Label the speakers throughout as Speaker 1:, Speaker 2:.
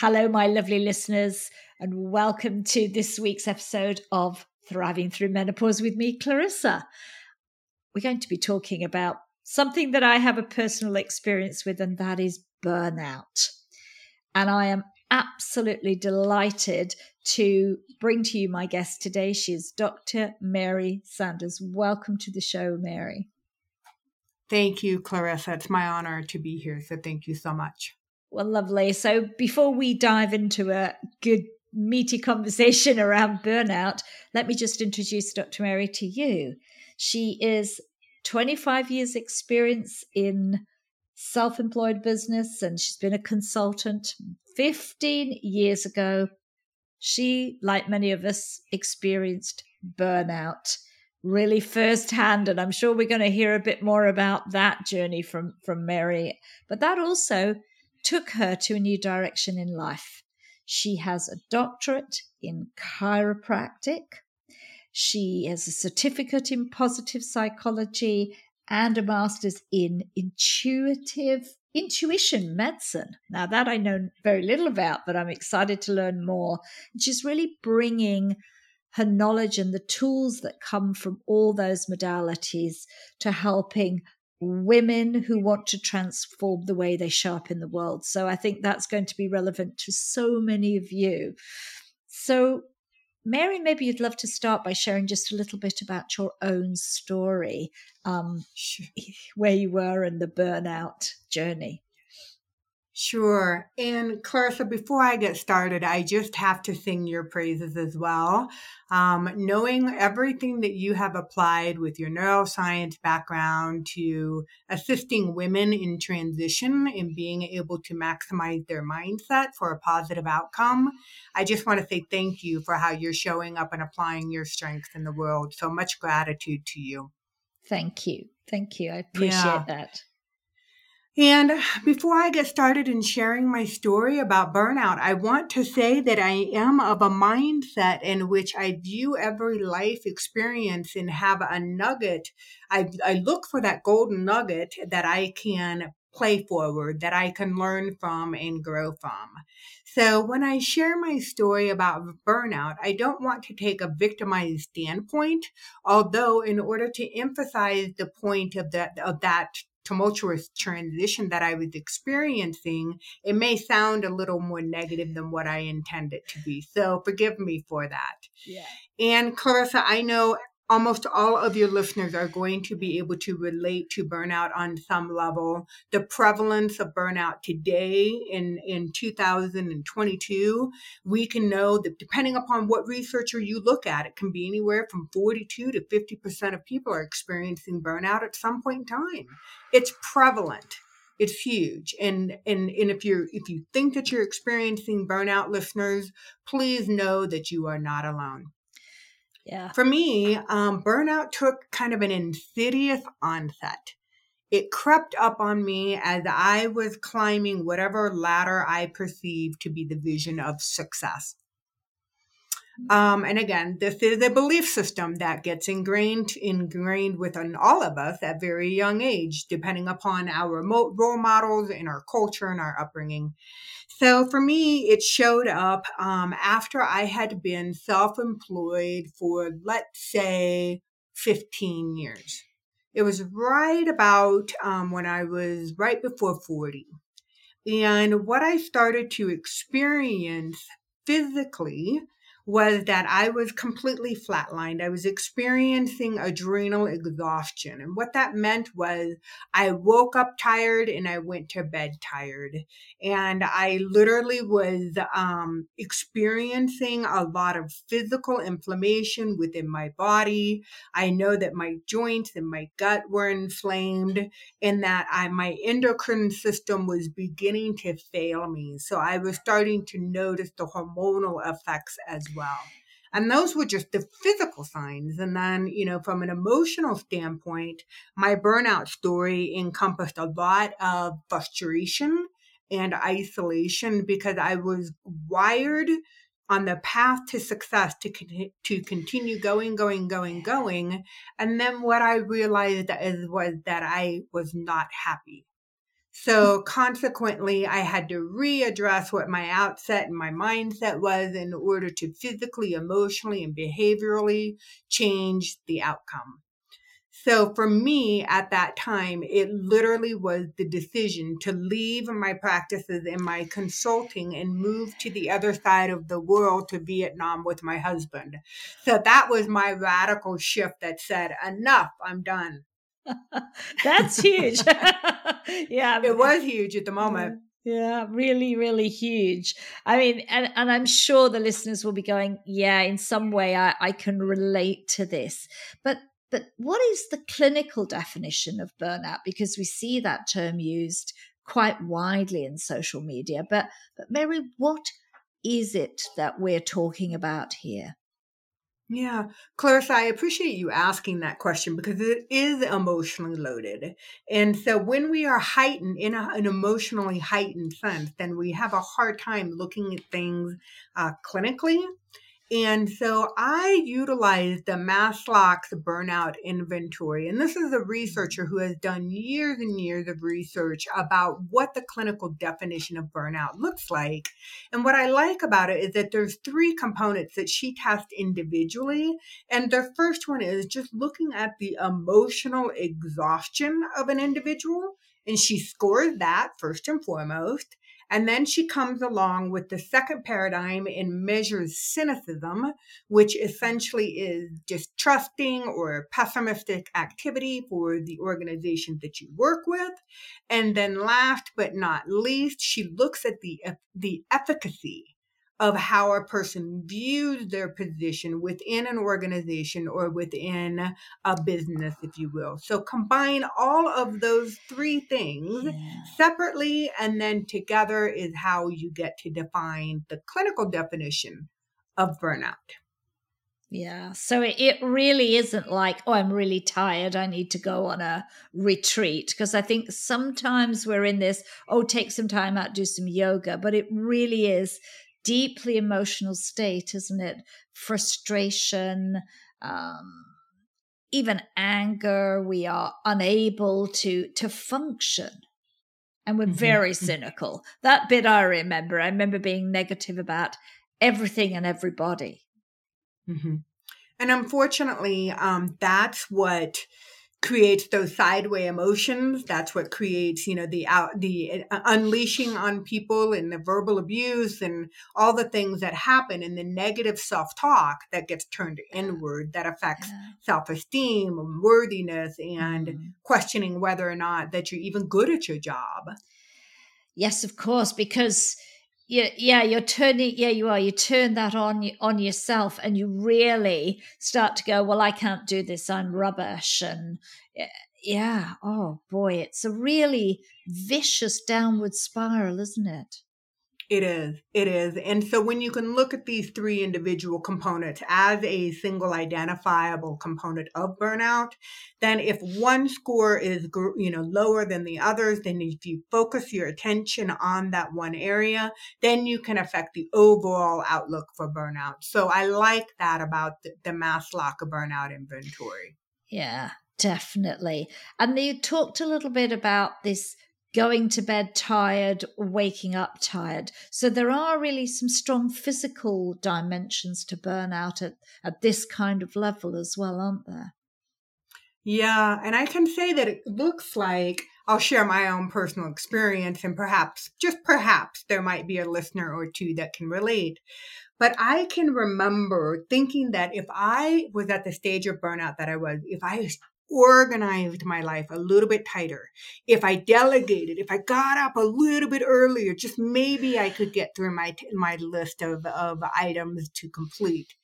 Speaker 1: Hello, my lovely listeners, and welcome to this week's episode of Thriving Through Menopause with me, Clarissa. We're going to be talking about something that I have a personal experience with, and that is burnout. And I am absolutely delighted to bring to you my guest today. She is Dr. Mary Sanders. Welcome to the show, Mary.
Speaker 2: Thank you, Clarissa. It's my honor to be here. So thank you so much.
Speaker 1: Well, lovely. So before we dive into a good, meaty conversation around burnout, let me just introduce Dr. Mary to you. She is 25 years experience in self-employed business and she's been a consultant 15 years ago she like many of us experienced burnout really firsthand and i'm sure we're going to hear a bit more about that journey from from mary but that also took her to a new direction in life. She has a doctorate in chiropractic. She has a certificate in positive psychology and a master's in intuitive intuition medicine. Now, that I know very little about, but I'm excited to learn more. she's really bringing her knowledge and the tools that come from all those modalities to helping women who want to transform the way they show up in the world. So I think that's going to be relevant to so many of you. So, Mary, maybe you'd love to start by sharing just a little bit about your own story, um, where you were and the burnout journey.
Speaker 2: Sure. And Clarissa, before I get started, I just have to sing your praises as well. Um, knowing everything that you have applied with your neuroscience background to assisting women in transition and being able to maximize their mindset for a positive outcome, I just want to say thank you for how you're showing up and applying your strengths in the world. So much gratitude to you.
Speaker 1: Thank you. Thank you. I appreciate yeah. that.
Speaker 2: And before I get started in sharing my story about burnout, I want to say that I am of a mindset in which I view every life experience and have a nugget. I, I look for that golden nugget that I can play forward, that I can learn from and grow from. So when I share my story about burnout, I don't want to take a victimized standpoint, although in order to emphasize the point of that of that tumultuous transition that I was experiencing, it may sound a little more negative than what I intended to be. So forgive me for that. Yeah. And Clarissa, I know almost all of your listeners are going to be able to relate to burnout on some level. The prevalence of burnout today in, in 2022, we can know that depending upon what researcher you look at, it can be anywhere from 42 to 50% of people are experiencing burnout at some point in time. It's prevalent it's huge and and and if you're if you think that you're experiencing burnout listeners please know that you are not alone
Speaker 1: yeah.
Speaker 2: For me, um, burnout took kind of an insidious onset. It crept up on me as I was climbing whatever ladder I perceived to be the vision of success. Um, and again, this is a belief system that gets ingrained ingrained within all of us at very young age, depending upon our role models and our culture and our upbringing. So for me, it showed up um, after I had been self-employed for let's say 15 years. It was right about um, when I was right before 40. And what I started to experience physically was that I was completely flatlined. I was experiencing adrenal exhaustion. And what that meant was I woke up tired and I went to bed tired. And I literally was um, experiencing a lot of physical inflammation within my body. I know that my joints and my gut were inflamed and that I, my endocrine system was beginning to fail me. So I was starting to notice the hormonal effects as well. And those were just the physical signs. And then, you know, from an emotional standpoint, my burnout story encompassed a lot of frustration and isolation because I was wired on the path to success to to continue going, going, going, going. And then what I realized is was that I was not happy. So consequently, I had to readdress what my outset and my mindset was in order to physically, emotionally, and behaviorally change the outcome. So for me at that time, it literally was the decision to leave my practices and my consulting and move to the other side of the world to Vietnam with my husband. So that was my radical shift that said, enough, I'm done.
Speaker 1: That's huge. yeah.
Speaker 2: It was huge at the moment.
Speaker 1: Yeah, really, really huge. I mean, and, and I'm sure the listeners will be going, yeah, in some way I, I can relate to this. But but what is the clinical definition of burnout? Because we see that term used quite widely in social media. But, but Mary, what is it that we're talking about here?
Speaker 2: Yeah, Clarissa, I appreciate you asking that question because it is emotionally loaded. And so when we are heightened in a, an emotionally heightened sense, then we have a hard time looking at things uh, clinically and so I utilized the Maslach's burnout inventory. And this is a researcher who has done years and years of research about what the clinical definition of burnout looks like. And what I like about it is that there's three components that she tests individually. And the first one is just looking at the emotional exhaustion of an individual. And she scores that first and foremost. And then she comes along with the second paradigm and measures cynicism, which essentially is distrusting or pessimistic activity for the organization that you work with. And then last but not least, she looks at the, the efficacy of how a person views their position within an organization or within a business, if you will. So combine all of those three things yeah. separately and then together is how you get to define the clinical definition of burnout.
Speaker 1: Yeah. So it really isn't like, oh, I'm really tired. I need to go on a retreat. Because I think sometimes we're in this, oh, take some time out, do some yoga. But it really is deeply emotional state, isn't it? Frustration, um, even anger. We are unable to to function, and we're mm-hmm. very mm-hmm. cynical. That bit I remember. I remember being negative about everything and everybody.
Speaker 2: Mm-hmm. And unfortunately, um, that's what creates those sideway emotions that's what creates you know the out the uh, unleashing on people and the verbal abuse and all the things that happen and the negative self-talk that gets turned inward that affects yeah. self-esteem and worthiness and mm-hmm. questioning whether or not that you're even good at your job
Speaker 1: yes of course because yeah, yeah, you're turning. Yeah, you are. You turn that on on yourself, and you really start to go. Well, I can't do this. I'm rubbish, and eh, yeah. Oh boy, it's a really vicious downward spiral, isn't it?
Speaker 2: It is. It is. And so when you can look at these three individual components as a single identifiable component of burnout, then if one score is you know lower than the others, then if you focus your attention on that one area, then you can affect the overall outlook for burnout. So I like that about the, the Maslach burnout inventory.
Speaker 1: Yeah, definitely. And you talked a little bit about this going to bed tired, waking up tired. So there are really some strong physical dimensions to burnout at, at this kind of level as well, aren't there?
Speaker 2: Yeah, and I can say that it looks like I'll share my own personal experience, and perhaps, just perhaps, there might be a listener or two that can relate. But I can remember thinking that if I was at the stage of burnout that I was, if I organized my life a little bit tighter, if I delegated, if I got up a little bit earlier, just maybe I could get through my my list of, of items to complete.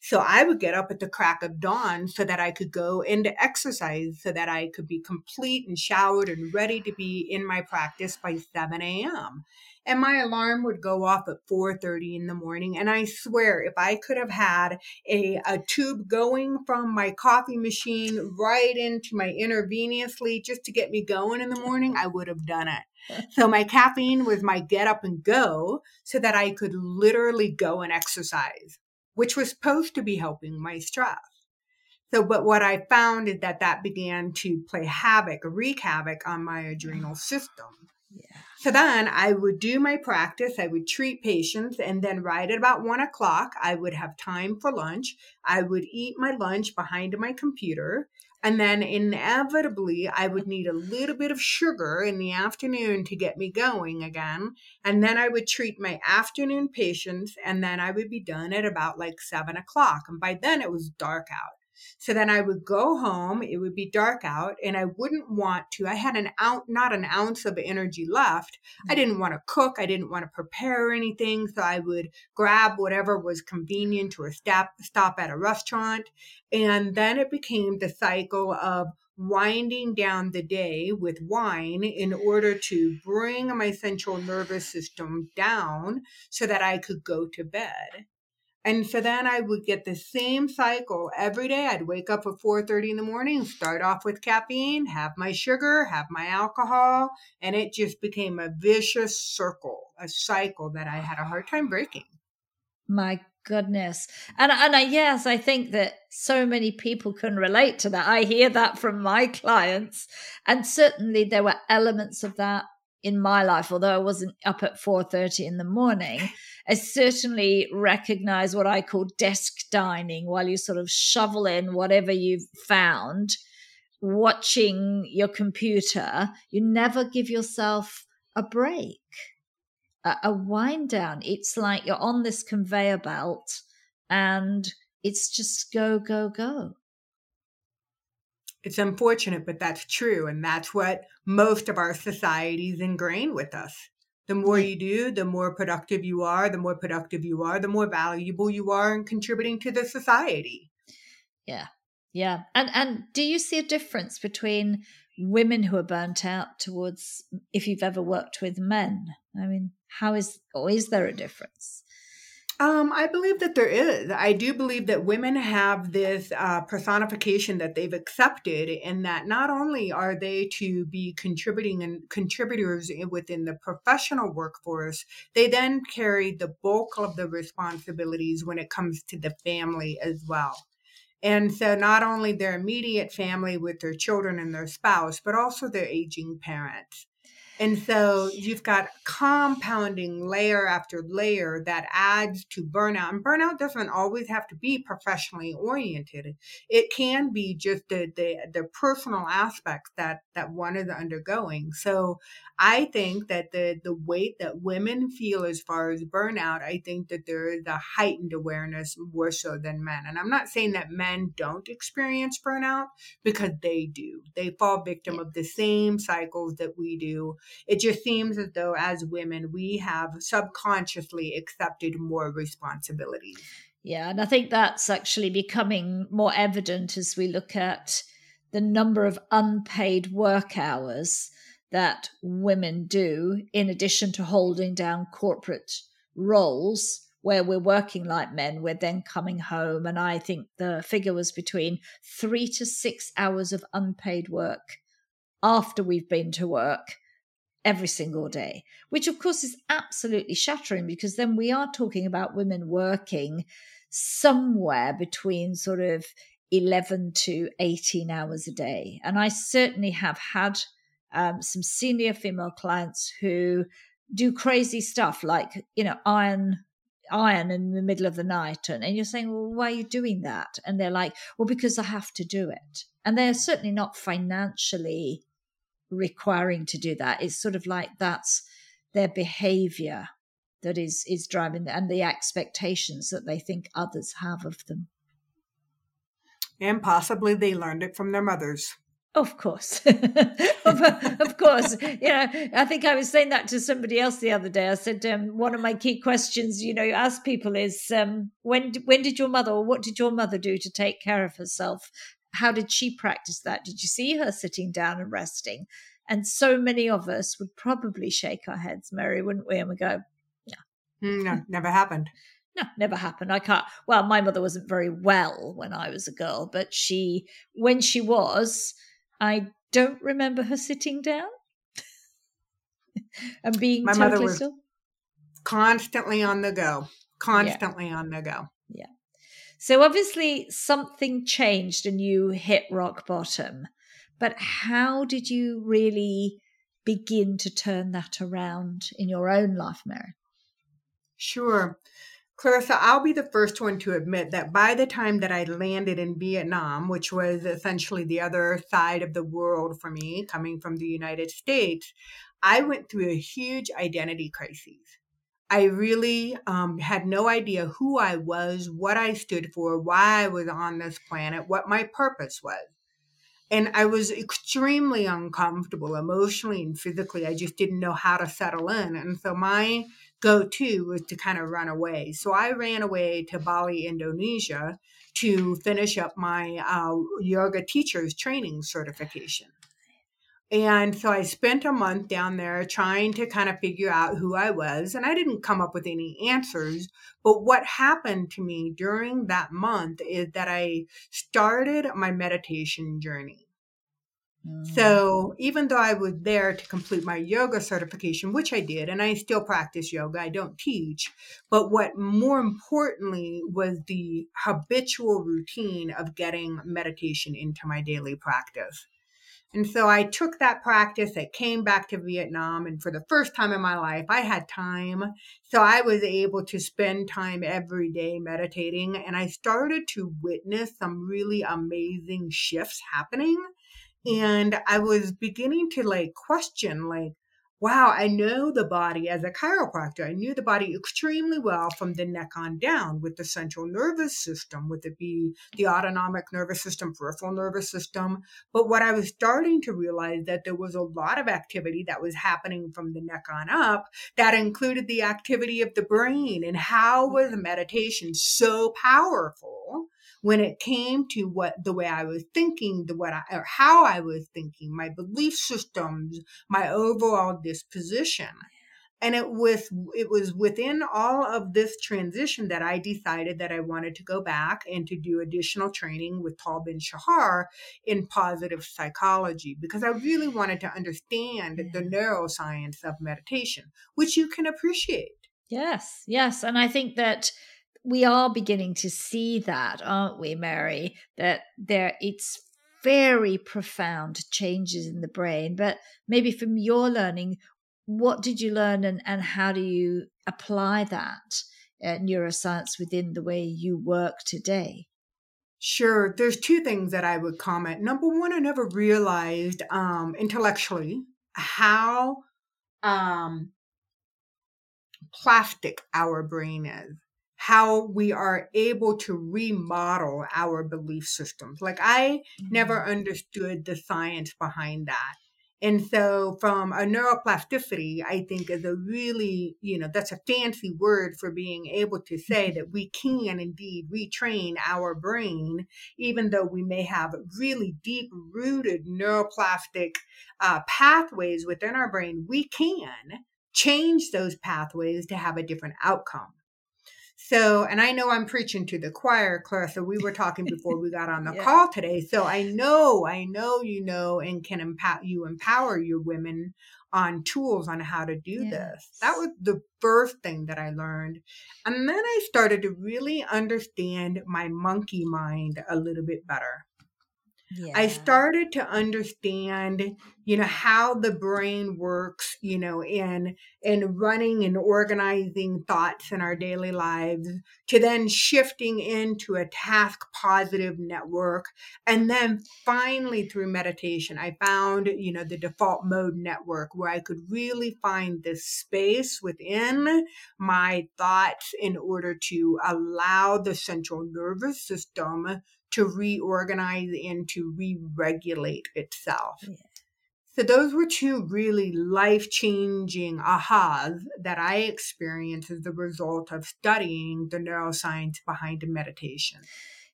Speaker 2: So I would get up at the crack of dawn so that I could go into exercise, so that I could be complete and showered and ready to be in my practice by 7 a.m and my alarm would go off at 4.30 in the morning and i swear if i could have had a, a tube going from my coffee machine right into my intravenously just to get me going in the morning i would have done it so my caffeine was my get up and go so that i could literally go and exercise which was supposed to be helping my stress so, but what I found is that that began to play havoc, wreak havoc on my adrenal system. Yeah. So then I would do my practice. I would treat patients. And then right at about one o'clock, I would have time for lunch. I would eat my lunch behind my computer. And then inevitably, I would need a little bit of sugar in the afternoon to get me going again. And then I would treat my afternoon patients, and then I would be done at about like seven o'clock. And by then, it was dark out. So then I would go home, it would be dark out, and I wouldn't want to. I had an ounce, not an ounce of energy left. I mm. didn't want to cook, I didn't want to prepare anything. So I would grab whatever was convenient to a stop, stop at a restaurant. And then it became the cycle of winding down the day with wine in order to bring my central nervous system down so that I could go to bed. And so then I would get the same cycle every day. I'd wake up at 4:30 in the morning, start off with caffeine, have my sugar, have my alcohol, and it just became a vicious circle, a cycle that I had a hard time breaking.
Speaker 1: My goodness. And and I, yes, I think that so many people can relate to that. I hear that from my clients, and certainly there were elements of that in my life although i wasn't up at 4.30 in the morning i certainly recognize what i call desk dining while you sort of shovel in whatever you've found watching your computer you never give yourself a break a, a wind down it's like you're on this conveyor belt and it's just go go go
Speaker 2: it's unfortunate, but that's true. And that's what most of our societies ingrain with us. The more you do, the more productive you are. The more productive you are, the more valuable you are in contributing to the society.
Speaker 1: Yeah. Yeah. And and do you see a difference between women who are burnt out towards if you've ever worked with men? I mean, how is or is there a difference?
Speaker 2: Um, I believe that there is. I do believe that women have this uh, personification that they've accepted, and that not only are they to be contributing and contributors within the professional workforce, they then carry the bulk of the responsibilities when it comes to the family as well. And so, not only their immediate family with their children and their spouse, but also their aging parents. And so you've got compounding layer after layer that adds to burnout. And burnout doesn't always have to be professionally oriented. It can be just the the, the personal aspects that that one is undergoing. So I think that the the weight that women feel as far as burnout, I think that there is a heightened awareness more so than men. And I'm not saying that men don't experience burnout because they do. They fall victim of the same cycles that we do it just seems as though as women we have subconsciously accepted more responsibilities
Speaker 1: yeah and i think that's actually becoming more evident as we look at the number of unpaid work hours that women do in addition to holding down corporate roles where we're working like men, we're then coming home. And I think the figure was between three to six hours of unpaid work after we've been to work every single day, which of course is absolutely shattering because then we are talking about women working somewhere between sort of 11 to 18 hours a day. And I certainly have had um, some senior female clients who do crazy stuff like, you know, iron iron in the middle of the night and, and you're saying well why are you doing that and they're like well because i have to do it and they're certainly not financially requiring to do that. It's sort of like that's their behavior that is is driving and the expectations that they think others have of them.
Speaker 2: And possibly they learned it from their mothers.
Speaker 1: Of course, of, of, course. You know, I think I was saying that to somebody else the other day. I said um, one of my key questions, you know, you ask people is um, when when did your mother or what did your mother do to take care of herself? How did she practice that? Did you see her sitting down and resting? And so many of us would probably shake our heads, Mary, wouldn't we? And we go,
Speaker 2: no. Mm, no, never happened.
Speaker 1: No, never happened. I can't. Well, my mother wasn't very well when I was a girl, but she, when she was, I don't remember her sitting down and being my totally mother was still.
Speaker 2: constantly on the go, constantly yeah. on the go.
Speaker 1: Yeah. So obviously something changed and you hit rock bottom. But how did you really begin to turn that around in your own life, Mary?
Speaker 2: Sure. Clarissa, I'll be the first one to admit that by the time that I landed in Vietnam, which was essentially the other side of the world for me, coming from the United States, I went through a huge identity crisis. I really um, had no idea who I was, what I stood for, why I was on this planet, what my purpose was. And I was extremely uncomfortable emotionally and physically. I just didn't know how to settle in. And so my go to was to kind of run away. So I ran away to Bali, Indonesia to finish up my uh, yoga teacher's training certification. And so I spent a month down there trying to kind of figure out who I was. And I didn't come up with any answers. But what happened to me during that month is that I started my meditation journey. Mm. So even though I was there to complete my yoga certification, which I did, and I still practice yoga, I don't teach. But what more importantly was the habitual routine of getting meditation into my daily practice. And so I took that practice. I came back to Vietnam, and for the first time in my life, I had time. So I was able to spend time every day meditating, and I started to witness some really amazing shifts happening. And I was beginning to like question, like, wow, I know the body as a chiropractor. I knew the body extremely well from the neck on down with the central nervous system, with it be the autonomic nervous system, peripheral nervous system. But what I was starting to realize that there was a lot of activity that was happening from the neck on up that included the activity of the brain and how was mm-hmm. meditation so powerful when it came to what the way I was thinking, the what I, or how I was thinking, my belief systems, my overall disposition. And it was it was within all of this transition that I decided that I wanted to go back and to do additional training with Tal Ben Shahar in positive psychology because I really wanted to understand the neuroscience of meditation, which you can appreciate.
Speaker 1: Yes, yes, and I think that we are beginning to see that, aren't we, Mary? That there it's very profound changes in the brain. But maybe from your learning, what did you learn and, and how do you apply that uh, neuroscience within the way you work today?
Speaker 2: Sure. There's two things that I would comment. Number one, I never realized um, intellectually how um, plastic our brain is how we are able to remodel our belief systems. Like I never mm-hmm. understood the science behind that. And so from a neuroplasticity, I think is a really, you know, that's a fancy word for being able to say mm-hmm. that we can indeed retrain our brain, even though we may have really deep rooted neuroplastic uh, pathways within our brain, we can change those pathways to have a different outcome. So, and I know I'm preaching to the choir, Clarissa. We were talking before we got on the yeah. call today. So I know, I know you know and can empower you empower your women on tools on how to do yes. this. That was the first thing that I learned. And then I started to really understand my monkey mind a little bit better. Yeah. I started to understand, you know, how the brain works, you know, in in running and organizing thoughts in our daily lives, to then shifting into a task positive network. And then finally through meditation, I found, you know, the default mode network where I could really find this space within my thoughts in order to allow the central nervous system to reorganize and to re regulate itself. Yeah. So, those were two really life changing ahas that I experienced as a result of studying the neuroscience behind meditation.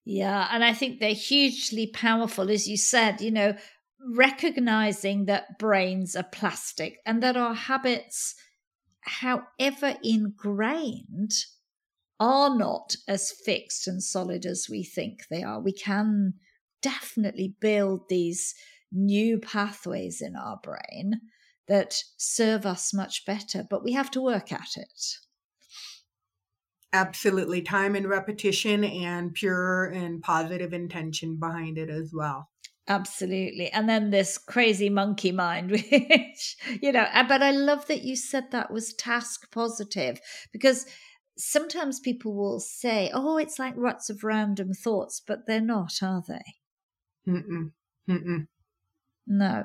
Speaker 1: Yeah, and I think they're hugely powerful, as you said, you know, recognizing that brains are plastic and that our habits, however ingrained, are not as fixed and solid as we think they are. We can definitely build these new pathways in our brain that serve us much better, but we have to work at it.
Speaker 2: Absolutely. Time and repetition and pure and positive intention behind it as well.
Speaker 1: Absolutely. And then this crazy monkey mind, which, you know, but I love that you said that was task positive because sometimes people will say, oh, it's like ruts of random thoughts, but they're not, are they?
Speaker 2: Mm-mm. Mm-mm.
Speaker 1: No.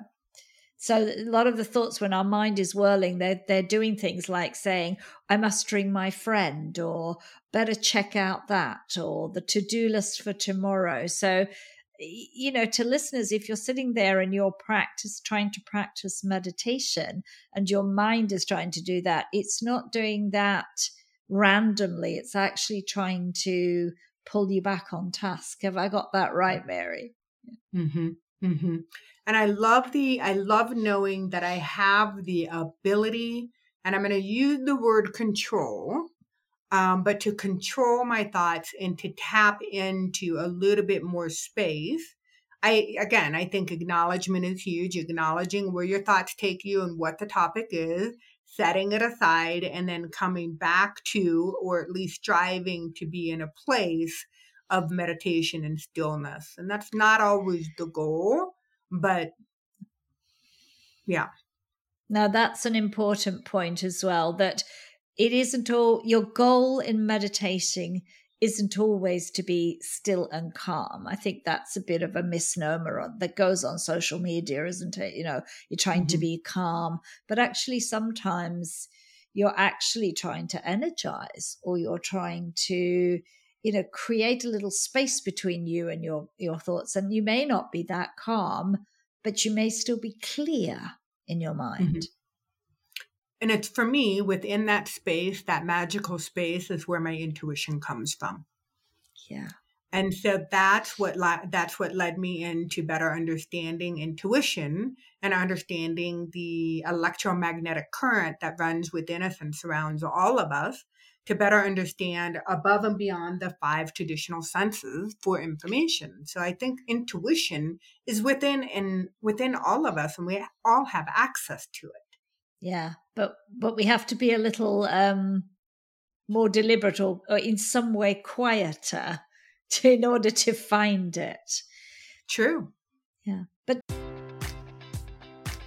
Speaker 1: So a lot of the thoughts when our mind is whirling, they're they're doing things like saying, I must ring my friend or better check out that or the to-do list for tomorrow. So you know, to listeners, if you're sitting there and you're practice trying to practice meditation and your mind is trying to do that, it's not doing that randomly. It's actually trying to pull you back on task. Have I got that right, Mary?
Speaker 2: Mm-hmm. Mm-hmm. And I love the, I love knowing that I have the ability, and I'm going to use the word control, um, but to control my thoughts and to tap into a little bit more space. I, again, I think acknowledgement is huge, acknowledging where your thoughts take you and what the topic is, setting it aside, and then coming back to, or at least striving to be in a place of meditation and stillness. And that's not always the goal, but yeah.
Speaker 1: Now, that's an important point as well that it isn't all your goal in meditating isn't always to be still and calm. I think that's a bit of a misnomer that goes on social media, isn't it? You know, you're trying mm-hmm. to be calm, but actually sometimes you're actually trying to energize or you're trying to you know create a little space between you and your your thoughts and you may not be that calm but you may still be clear in your mind mm-hmm.
Speaker 2: And it's for me within that space that magical space is where my intuition comes from
Speaker 1: yeah
Speaker 2: and so that's what that's what led me into better understanding intuition and understanding the electromagnetic current that runs within us and surrounds all of us to better understand above and beyond the five traditional senses for information. So I think intuition is within and within all of us and we all have access to it.
Speaker 1: Yeah, but but we have to be a little um more deliberate or, or in some way quieter to, in order to find it.
Speaker 2: True.
Speaker 1: Yeah. But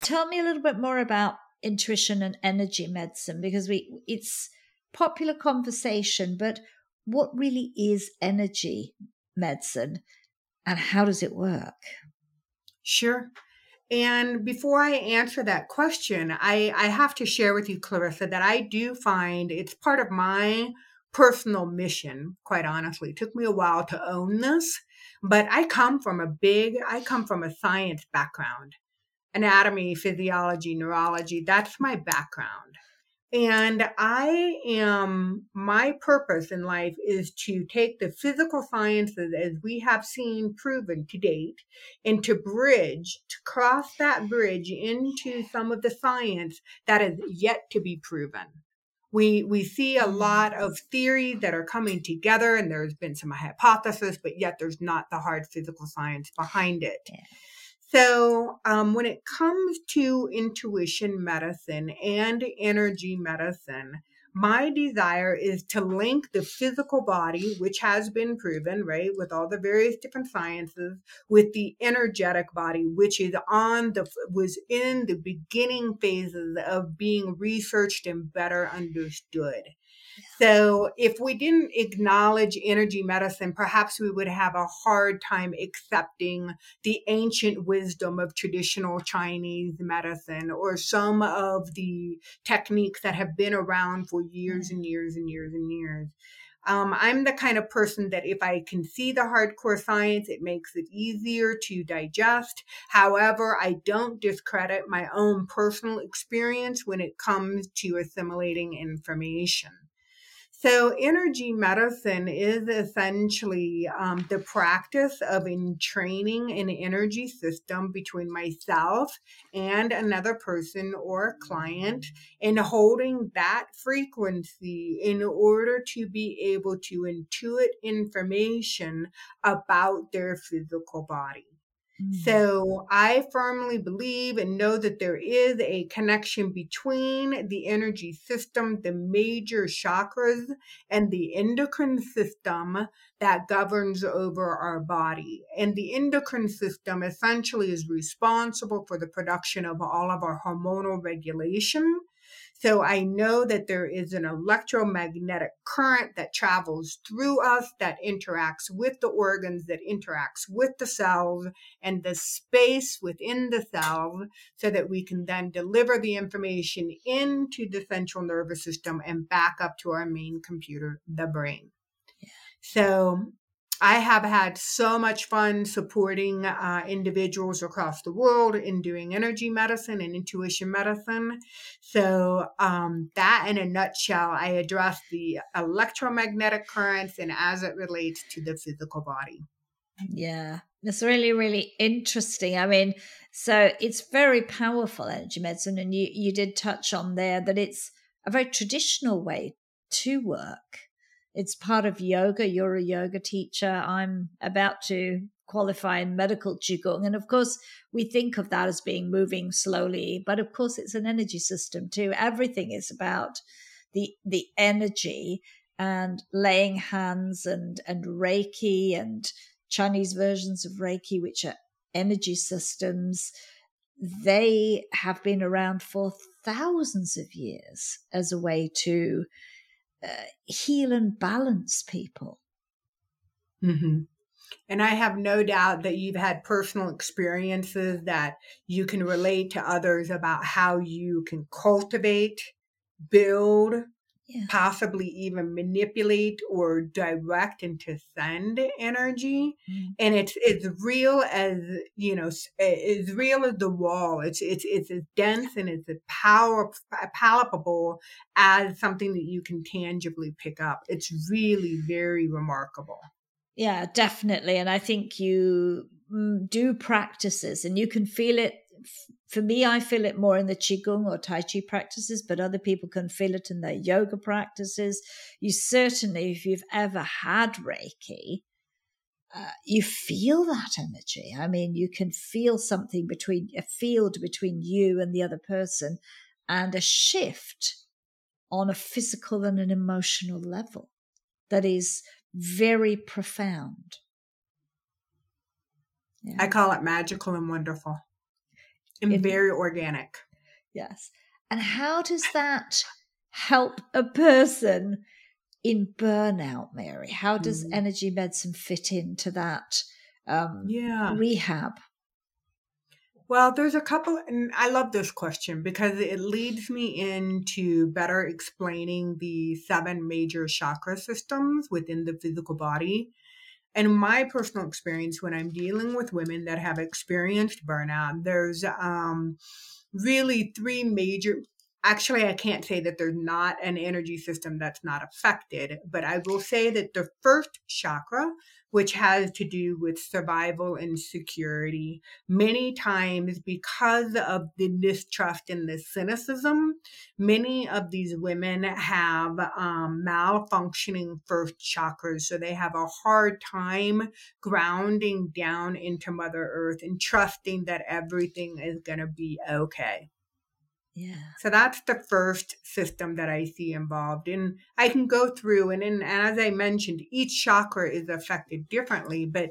Speaker 1: Tell me a little bit more about intuition and energy medicine because we it's popular conversation, but what really is energy medicine and how does it work?
Speaker 2: Sure. And before I answer that question, I, I have to share with you, Clarissa, that I do find it's part of my personal mission, quite honestly. It took me a while to own this, but I come from a big, I come from a science background. Anatomy, physiology, neurology. That's my background. And I am, my purpose in life is to take the physical sciences as we have seen proven to date and to bridge, to cross that bridge into some of the science that is yet to be proven. We, we see a mm-hmm. lot of theories that are coming together and there's been some hypothesis, but yet there's not the hard physical science behind it. Yeah. So, um, when it comes to intuition medicine and energy medicine, my desire is to link the physical body, which has been proven, right, with all the various different sciences, with the energetic body, which is on the was in the beginning phases of being researched and better understood. So, if we didn't acknowledge energy medicine, perhaps we would have a hard time accepting the ancient wisdom of traditional Chinese medicine or some of the techniques that have been around for years and years and years and years. Um, I'm the kind of person that if I can see the hardcore science, it makes it easier to digest. However, I don't discredit my own personal experience when it comes to assimilating information. So, energy medicine is essentially um, the practice of entraining an energy system between myself and another person or client and holding that frequency in order to be able to intuit information about their physical body. Mm. So I firmly believe and know that there is a connection between the energy system, the major chakras, and the endocrine system that governs over our body. And the endocrine system essentially is responsible for the production of all of our hormonal regulation so I know that there is an electromagnetic current that travels through us that interacts with the organs, that interacts with the cells and the space within the cells so that we can then deliver the information into the central nervous system and back up to our main computer, the brain. So I have had so much fun supporting uh, individuals across the world in doing energy medicine and intuition medicine. So, um, that in a nutshell, I address the electromagnetic currents and as it relates to the physical body.
Speaker 1: Yeah, it's really, really interesting. I mean, so it's very powerful energy medicine. And you, you did touch on there that it's a very traditional way to work it's part of yoga. You're a yoga teacher. I'm about to qualify in medical qigong, and of course, we think of that as being moving slowly, but of course, it's an energy system too. Everything is about the the energy and laying hands and and Reiki and Chinese versions of Reiki, which are energy systems. They have been around for thousands of years as a way to uh, heal and balance people.
Speaker 2: Mm-hmm. And I have no doubt that you've had personal experiences that you can relate to others about how you can cultivate, build, yeah. possibly even manipulate or direct and to send energy. Mm. and it's it's real as you know as real as the wall. It's it's it's as dense and it's as power palpable as something that you can tangibly pick up. It's really very remarkable.
Speaker 1: Yeah definitely. And i think you mm, do practices and you can feel it for me, I feel it more in the Qigong or Tai Chi practices, but other people can feel it in their yoga practices. You certainly, if you've ever had Reiki, uh, you feel that energy. I mean, you can feel something between a field between you and the other person and a shift on a physical and an emotional level that is very profound.
Speaker 2: Yeah. I call it magical and wonderful and in, very organic.
Speaker 1: Yes. And how does that help a person in burnout, Mary? How does mm. energy medicine fit into that um, yeah. rehab?
Speaker 2: Well, there's a couple, and I love this question because it leads me into better explaining the seven major chakra systems within the physical body. And my personal experience when I'm dealing with women that have experienced burnout, there's um, really three major actually i can't say that there's not an energy system that's not affected but i will say that the first chakra which has to do with survival and security many times because of the distrust and the cynicism many of these women have um, malfunctioning first chakras so they have a hard time grounding down into mother earth and trusting that everything is going to be okay
Speaker 1: yeah.
Speaker 2: So that's the first system that I see involved. And I can go through, and, and as I mentioned, each chakra is affected differently, but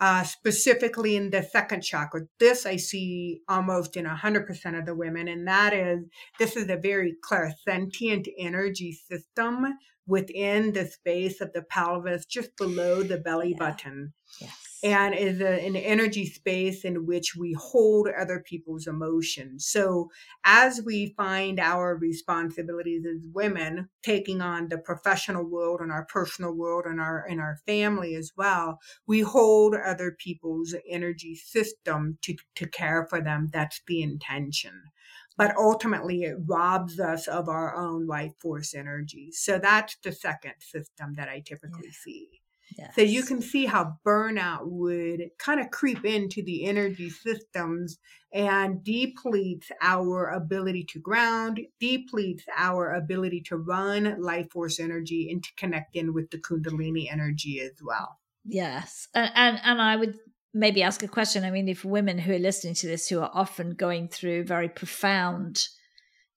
Speaker 2: uh, specifically in the second chakra, this I see almost in 100% of the women. And that is, this is a very clairsentient energy system within the space of the pelvis, just below the belly yeah. button.
Speaker 1: Yes
Speaker 2: and is a, an energy space in which we hold other people's emotions. So, as we find our responsibilities as women, taking on the professional world and our personal world and our in our family as well, we hold other people's energy system to to care for them. That's the intention. But ultimately, it robs us of our own life force energy. So that's the second system that I typically yeah. see. Yes. So you can see how burnout would kind of creep into the energy systems and depletes our ability to ground, depletes our ability to run life force energy and to connect in with the Kundalini energy as well.
Speaker 1: Yes. And, and, and I would maybe ask a question. I mean, if women who are listening to this who are often going through very profound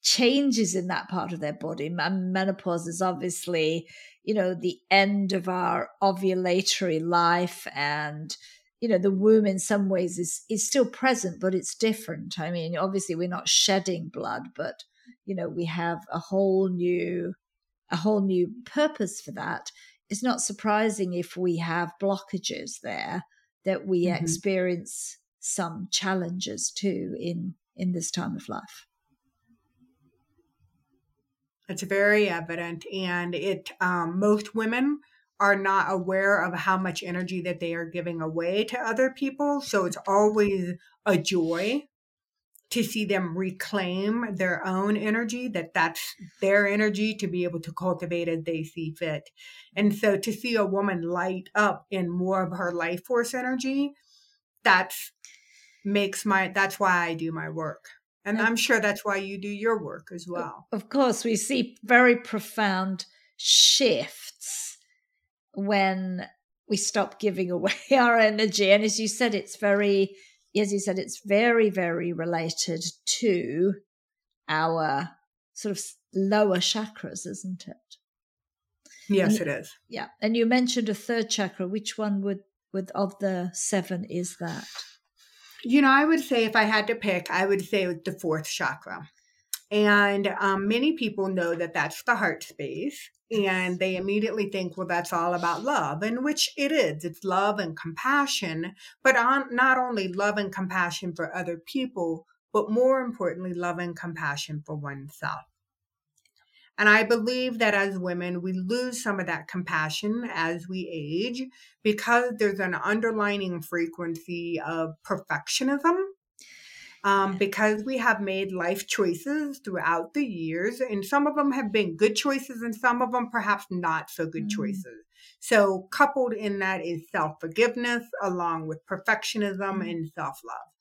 Speaker 1: changes in that part of their body. Menopause is obviously, you know, the end of our ovulatory life and you know the womb in some ways is is still present but it's different i mean obviously we're not shedding blood but you know we have a whole new a whole new purpose for that it's not surprising if we have blockages there that we mm-hmm. experience some challenges too in in this time of life
Speaker 2: it's very evident, and it um, most women are not aware of how much energy that they are giving away to other people. So it's always a joy to see them reclaim their own energy that that's their energy to be able to cultivate as they see fit and so to see a woman light up in more of her life force energy that's makes my that's why i do my work and I'm sure that's why you do your work as well.
Speaker 1: Of course, we see very profound shifts when we stop giving away our energy. And as you said, it's very, as you said, it's very, very related to our sort of lower chakras, isn't it?
Speaker 2: Yes, it is.
Speaker 1: Yeah. And you mentioned a third chakra. Which one would, would of the seven is that?
Speaker 2: You know, I would say if I had to pick, I would say the fourth chakra. And um, many people know that that's the heart space. And they immediately think, well, that's all about love, and which it is. It's love and compassion, but on, not only love and compassion for other people, but more importantly, love and compassion for oneself. And I believe that as women, we lose some of that compassion as we age because there's an underlining frequency of perfectionism. Um, because we have made life choices throughout the years, and some of them have been good choices, and some of them perhaps not so good mm. choices. So, coupled in that is self forgiveness along with perfectionism mm. and self love.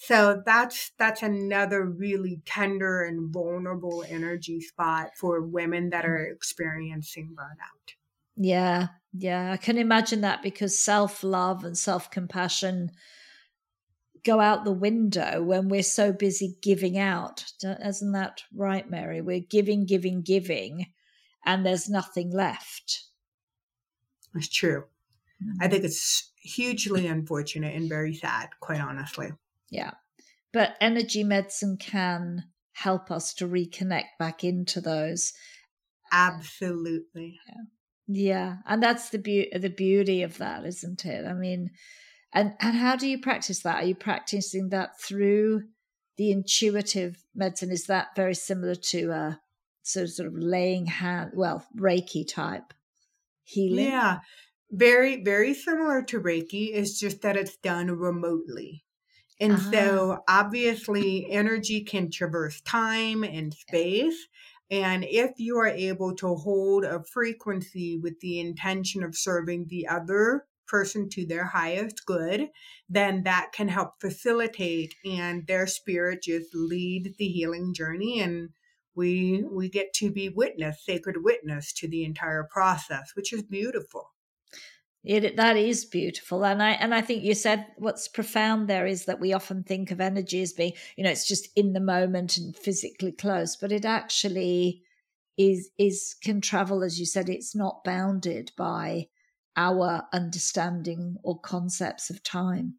Speaker 2: So that's that's another really tender and vulnerable energy spot for women that are experiencing burnout.
Speaker 1: Yeah, yeah, I can imagine that because self-love and self-compassion go out the window when we're so busy giving out. Isn't that right, Mary? We're giving, giving, giving, and there's nothing left.
Speaker 2: That's true. Mm-hmm. I think it's hugely unfortunate and very sad, quite honestly.
Speaker 1: Yeah. But energy medicine can help us to reconnect back into those.
Speaker 2: Absolutely.
Speaker 1: Yeah. Yeah, and that's the be- the beauty of that, isn't it? I mean, and and how do you practice that? Are you practicing that through the intuitive medicine? Is that very similar to a sort of, sort of laying hand, well, Reiki type healing?
Speaker 2: Yeah, Very, very similar to Reiki. It's just that it's done remotely. And
Speaker 1: Ah.
Speaker 2: so obviously energy can traverse time and space. And if you are able to hold a frequency with the intention of serving the other person to their highest good, then that can help facilitate and their spirit just lead the healing journey and we we get to be witness, sacred witness to the entire process, which is beautiful.
Speaker 1: It, that is beautiful, and I and I think you said what's profound there is that we often think of energy as being, you know, it's just in the moment and physically close, but it actually is is can travel, as you said. It's not bounded by our understanding or concepts of time.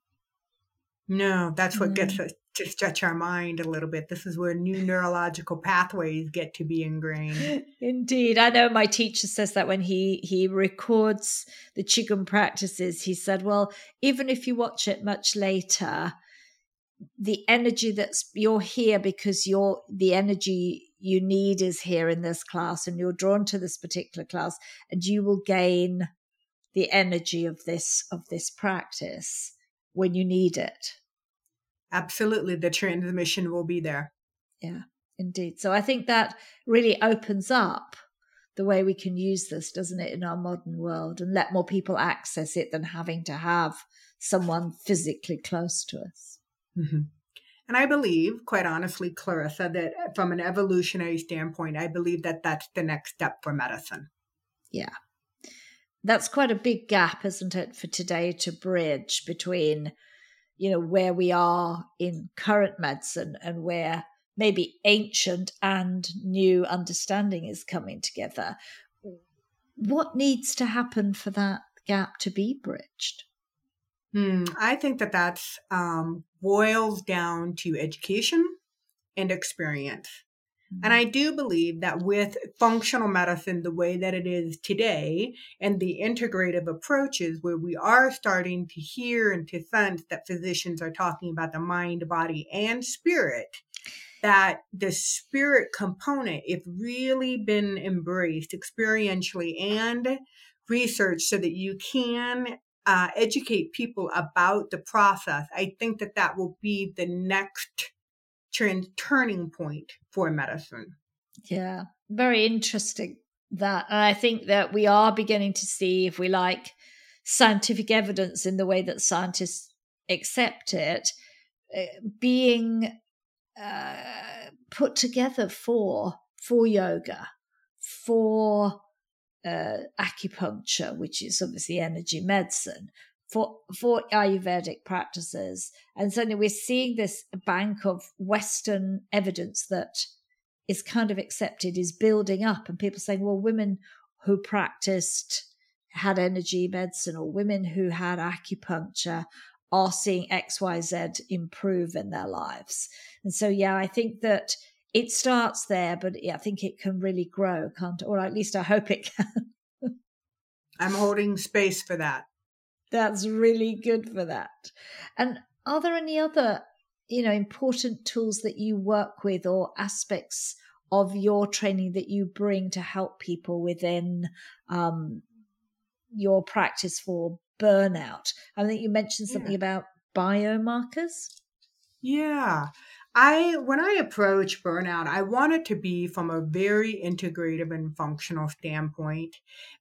Speaker 2: No, that's what
Speaker 1: Mm.
Speaker 2: gets us to stretch our mind a little bit. This is where new neurological pathways get to be ingrained.
Speaker 1: Indeed, I know my teacher says that when he he records the qigong practices, he said, "Well, even if you watch it much later, the energy that's you're here because you're the energy you need is here in this class, and you're drawn to this particular class, and you will gain the energy of this of this practice when you need it."
Speaker 2: Absolutely, the transmission will be there.
Speaker 1: Yeah, indeed. So I think that really opens up the way we can use this, doesn't it, in our modern world and let more people access it than having to have someone physically close to us.
Speaker 2: hmm And I believe, quite honestly, Clarissa, that from an evolutionary standpoint, I believe that that's the next step for medicine.
Speaker 1: Yeah. That's quite a big gap, isn't it, for today to bridge between, you know, where we are in current medicine and where maybe ancient and new understanding is coming together. What needs to happen for that gap to be bridged?
Speaker 2: Hmm, I think that that's um, boils down to education and experience. And I do believe that with functional medicine, the way that it is today, and the integrative approaches where we are starting to hear and to sense that physicians are talking about the mind, body, and spirit, that the spirit component, if really been embraced experientially and research so that you can uh, educate people about the process, I think that that will be the next turn, turning point for medicine.
Speaker 1: Yeah, very interesting that. And I think that we are beginning to see, if we like, scientific evidence in the way that scientists accept it uh, being uh, put together for for yoga, for uh, acupuncture, which is obviously energy medicine, for for Ayurvedic practices, and suddenly we're seeing this bank of Western evidence that is kind of accepted is building up, and people saying, well, women who practiced had energy medicine or women who had acupuncture are seeing X Y Z improve in their lives, and so yeah, I think that it starts there, but I think it can really grow, can't? Or at least I hope it can.
Speaker 2: I'm holding space for that.
Speaker 1: That's really good for that. And are there any other, you know, important tools that you work with or aspects of your training that you bring to help people within um, your practice for burnout? I think you mentioned something
Speaker 2: Yeah.
Speaker 1: about biomarkers.
Speaker 2: Yeah. I when I approach burnout, I want it to be from a very integrative and functional standpoint.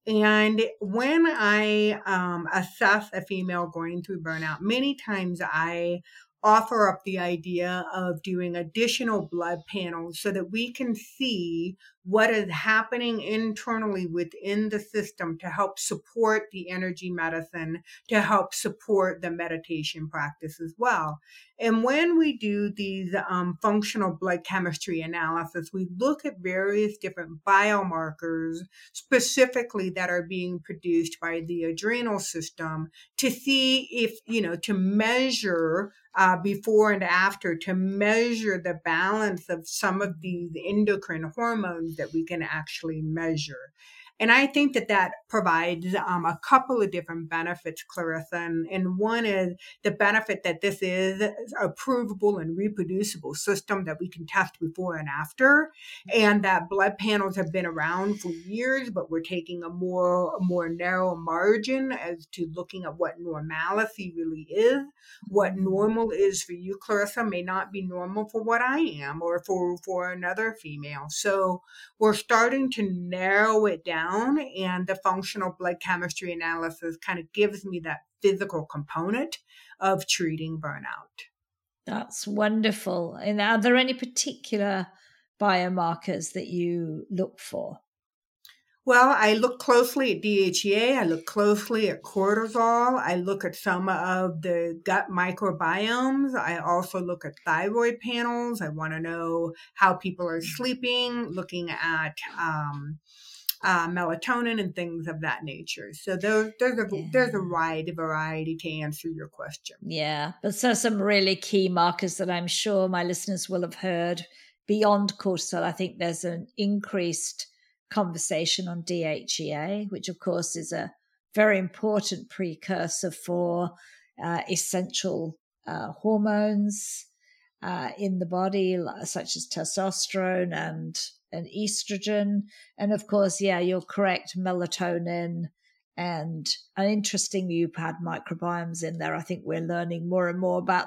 Speaker 2: And when I um, assess a female going through burnout, many times I offer up the idea of doing additional blood panels so that we can see what is happening internally within the system to help support the energy medicine, to help support the meditation practice as well. And when we do these um, functional blood chemistry analysis, we look at various different biomarkers specifically that are being produced by the adrenal system to see if, you know, to measure uh, before and after, to measure the balance of some of these endocrine hormones that we can actually measure. And I think that that provides um, a couple of different benefits, Clarissa. And, and one is the benefit that this is a provable and reproducible system that we can test before and after, and that blood panels have been around for years, but we're taking a more more narrow margin as to looking at what normalcy really is. What normal is for you, Clarissa, may not be normal for what I am or for for another female. So we're starting to narrow it down, and the functional blood chemistry analysis kind of gives me that physical component of treating burnout.
Speaker 1: That's wonderful. And are there any particular biomarkers that you look for?
Speaker 2: Well, I look closely at DHEA. I look closely at cortisol. I look at some of the gut microbiomes. I also look at thyroid panels. I want to know how people are sleeping, looking at um, uh, melatonin and things of that nature. So there's there's a yeah. there's a wide variety to answer your question.
Speaker 1: Yeah, but so some really key markers that I'm sure my listeners will have heard beyond cortisol. I think there's an increased conversation on DHEA, which of course is a very important precursor for uh, essential uh, hormones uh, in the body, such as testosterone and and estrogen, and of course, yeah, you're correct, melatonin. And, interesting, you've had microbiomes in there. I think we're learning more and more about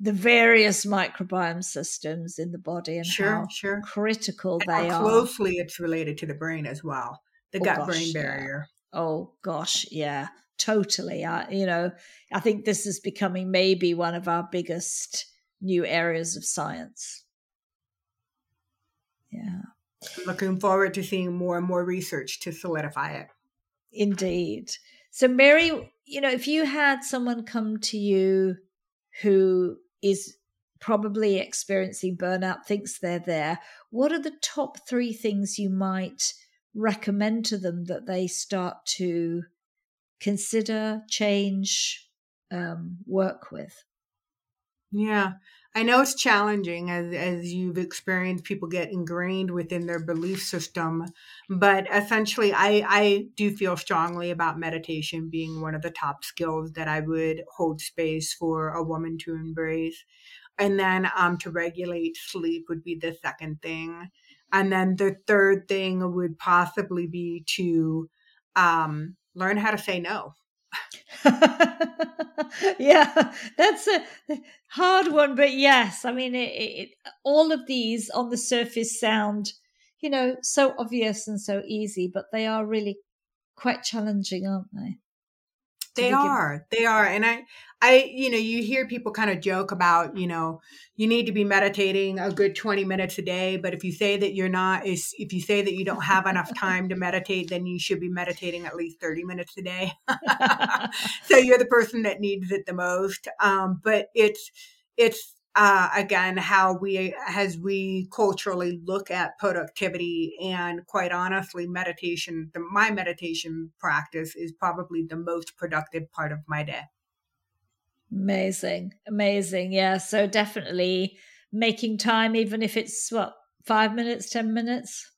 Speaker 1: the various microbiome systems in the body and sure, how sure. critical and they
Speaker 2: how are. Closely, it's related to the brain as well, the oh, gut-brain barrier.
Speaker 1: Yeah. Oh gosh, yeah, totally. I, you know, I think this is becoming maybe one of our biggest new areas of science. Yeah.
Speaker 2: Looking forward to seeing more and more research to solidify it.
Speaker 1: Indeed. So, Mary, you know, if you had someone come to you who is probably experiencing burnout thinks they're there, what are the top three things you might recommend to them that they start to consider, change, um, work with?
Speaker 2: Yeah. I know it's challenging as, as you've experienced people get ingrained within their belief system, but essentially, I, I do feel strongly about meditation being one of the top skills that I would hold space for a woman to embrace. And then um, to regulate sleep would be the second thing. And then the third thing would possibly be to um, learn how to say no.
Speaker 1: yeah, that's a hard one, but yes, I mean, it, it, all of these on the surface sound, you know, so obvious and so easy, but they are really quite challenging, aren't they?
Speaker 2: They are. They are. And I I you know, you hear people kind of joke about, you know, you need to be meditating a good 20 minutes a day, but if you say that you're not is if you say that you don't have enough time to meditate, then you should be meditating at least 30 minutes a day. so you're the person that needs it the most. Um, but it's it's uh, again how we as we culturally look at productivity and quite honestly meditation the, my meditation practice is probably the most productive part of my day.
Speaker 1: Amazing amazing. Yeah so definitely making time even if it's what five minutes ten minutes?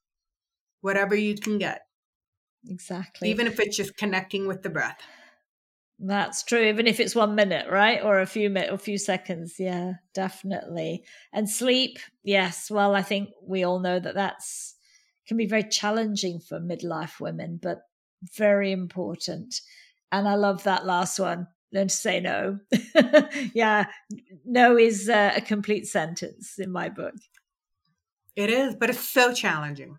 Speaker 2: Whatever you can get.
Speaker 1: Exactly.
Speaker 2: Even if it's just connecting with the breath
Speaker 1: that's true, even if it's one minute, right? Or a few minutes, a few seconds. Yeah, definitely. And sleep, yes. Well, I think we all know that that's can be very challenging for midlife women, but very important. And I love that last one. Learn to say no. yeah, no is uh, a complete sentence in my book.
Speaker 2: It is, but it's so challenging.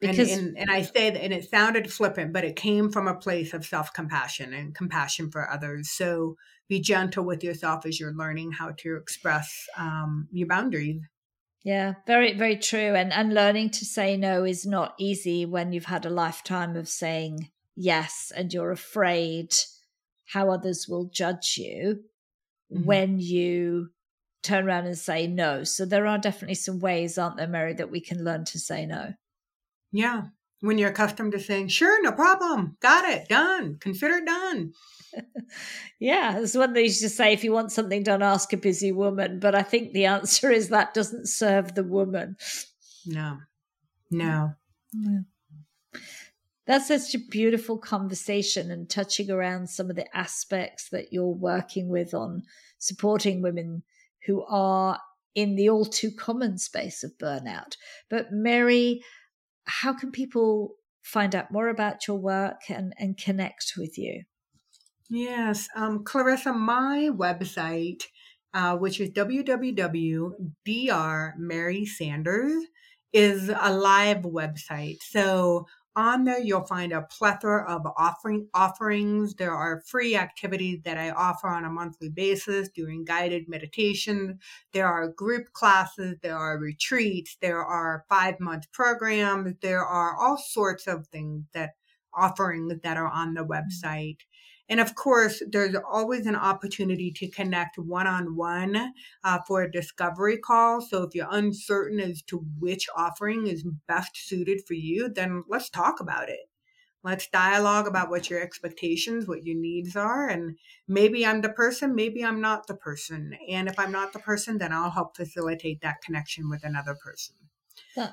Speaker 2: Because, and, and, and I say that, and it sounded flippant, but it came from a place of self compassion and compassion for others. So be gentle with yourself as you're learning how to express um, your boundaries.
Speaker 1: Yeah, very, very true. And and learning to say no is not easy when you've had a lifetime of saying yes, and you're afraid how others will judge you mm-hmm. when you turn around and say no. So there are definitely some ways, aren't there, Mary, that we can learn to say no.
Speaker 2: Yeah. When you're accustomed to saying, sure, no problem, got it, done, consider it done.
Speaker 1: yeah, it's one they used to say if you want something done, ask a busy woman. But I think the answer is that doesn't serve the woman.
Speaker 2: No, mm. no. Yeah.
Speaker 1: That's such a beautiful conversation and touching around some of the aspects that you're working with on supporting women who are in the all too common space of burnout. But Mary, how can people find out more about your work and, and connect with you?
Speaker 2: Yes, um, Clarissa, my website, uh, which is www.drmarysanders, is a live website. So on there you'll find a plethora of offering offerings. There are free activities that i offer on a monthly basis doing guided meditation. There are group classes there are retreats there are five month programs. There are all sorts of things that offerings that are on the mm-hmm. website and of course, there's always an opportunity to connect one on one for a discovery call. So if you're uncertain as to which offering is best suited for you, then let's talk about it. Let's dialogue about what your expectations, what your needs are. And maybe I'm the person, maybe I'm not the person. And if I'm not the person, then I'll help facilitate that connection with another person.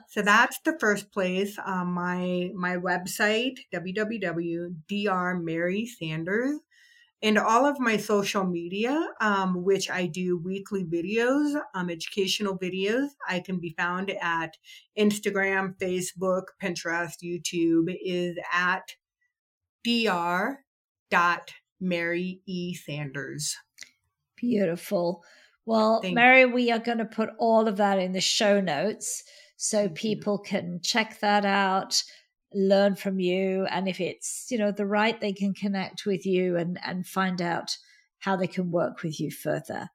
Speaker 2: So that's the first place. Um, my my website www.drmarysanders and all of my social media, um, which I do weekly videos, um, educational videos. I can be found at Instagram, Facebook, Pinterest, YouTube. Is at dr.mary e sanders.
Speaker 1: Beautiful. Well, Thank Mary, we are going to put all of that in the show notes so mm-hmm. people can check that out learn from you and if it's you know the right they can connect with you and and find out how they can work with you further.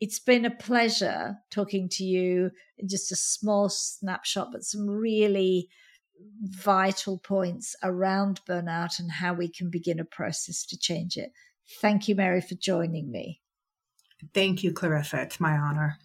Speaker 1: It's been a pleasure talking to you in just a small snapshot but some really vital points around burnout and how we can begin a process to change it. Thank you mary for joining me.
Speaker 2: Thank you clarissa. It's my honor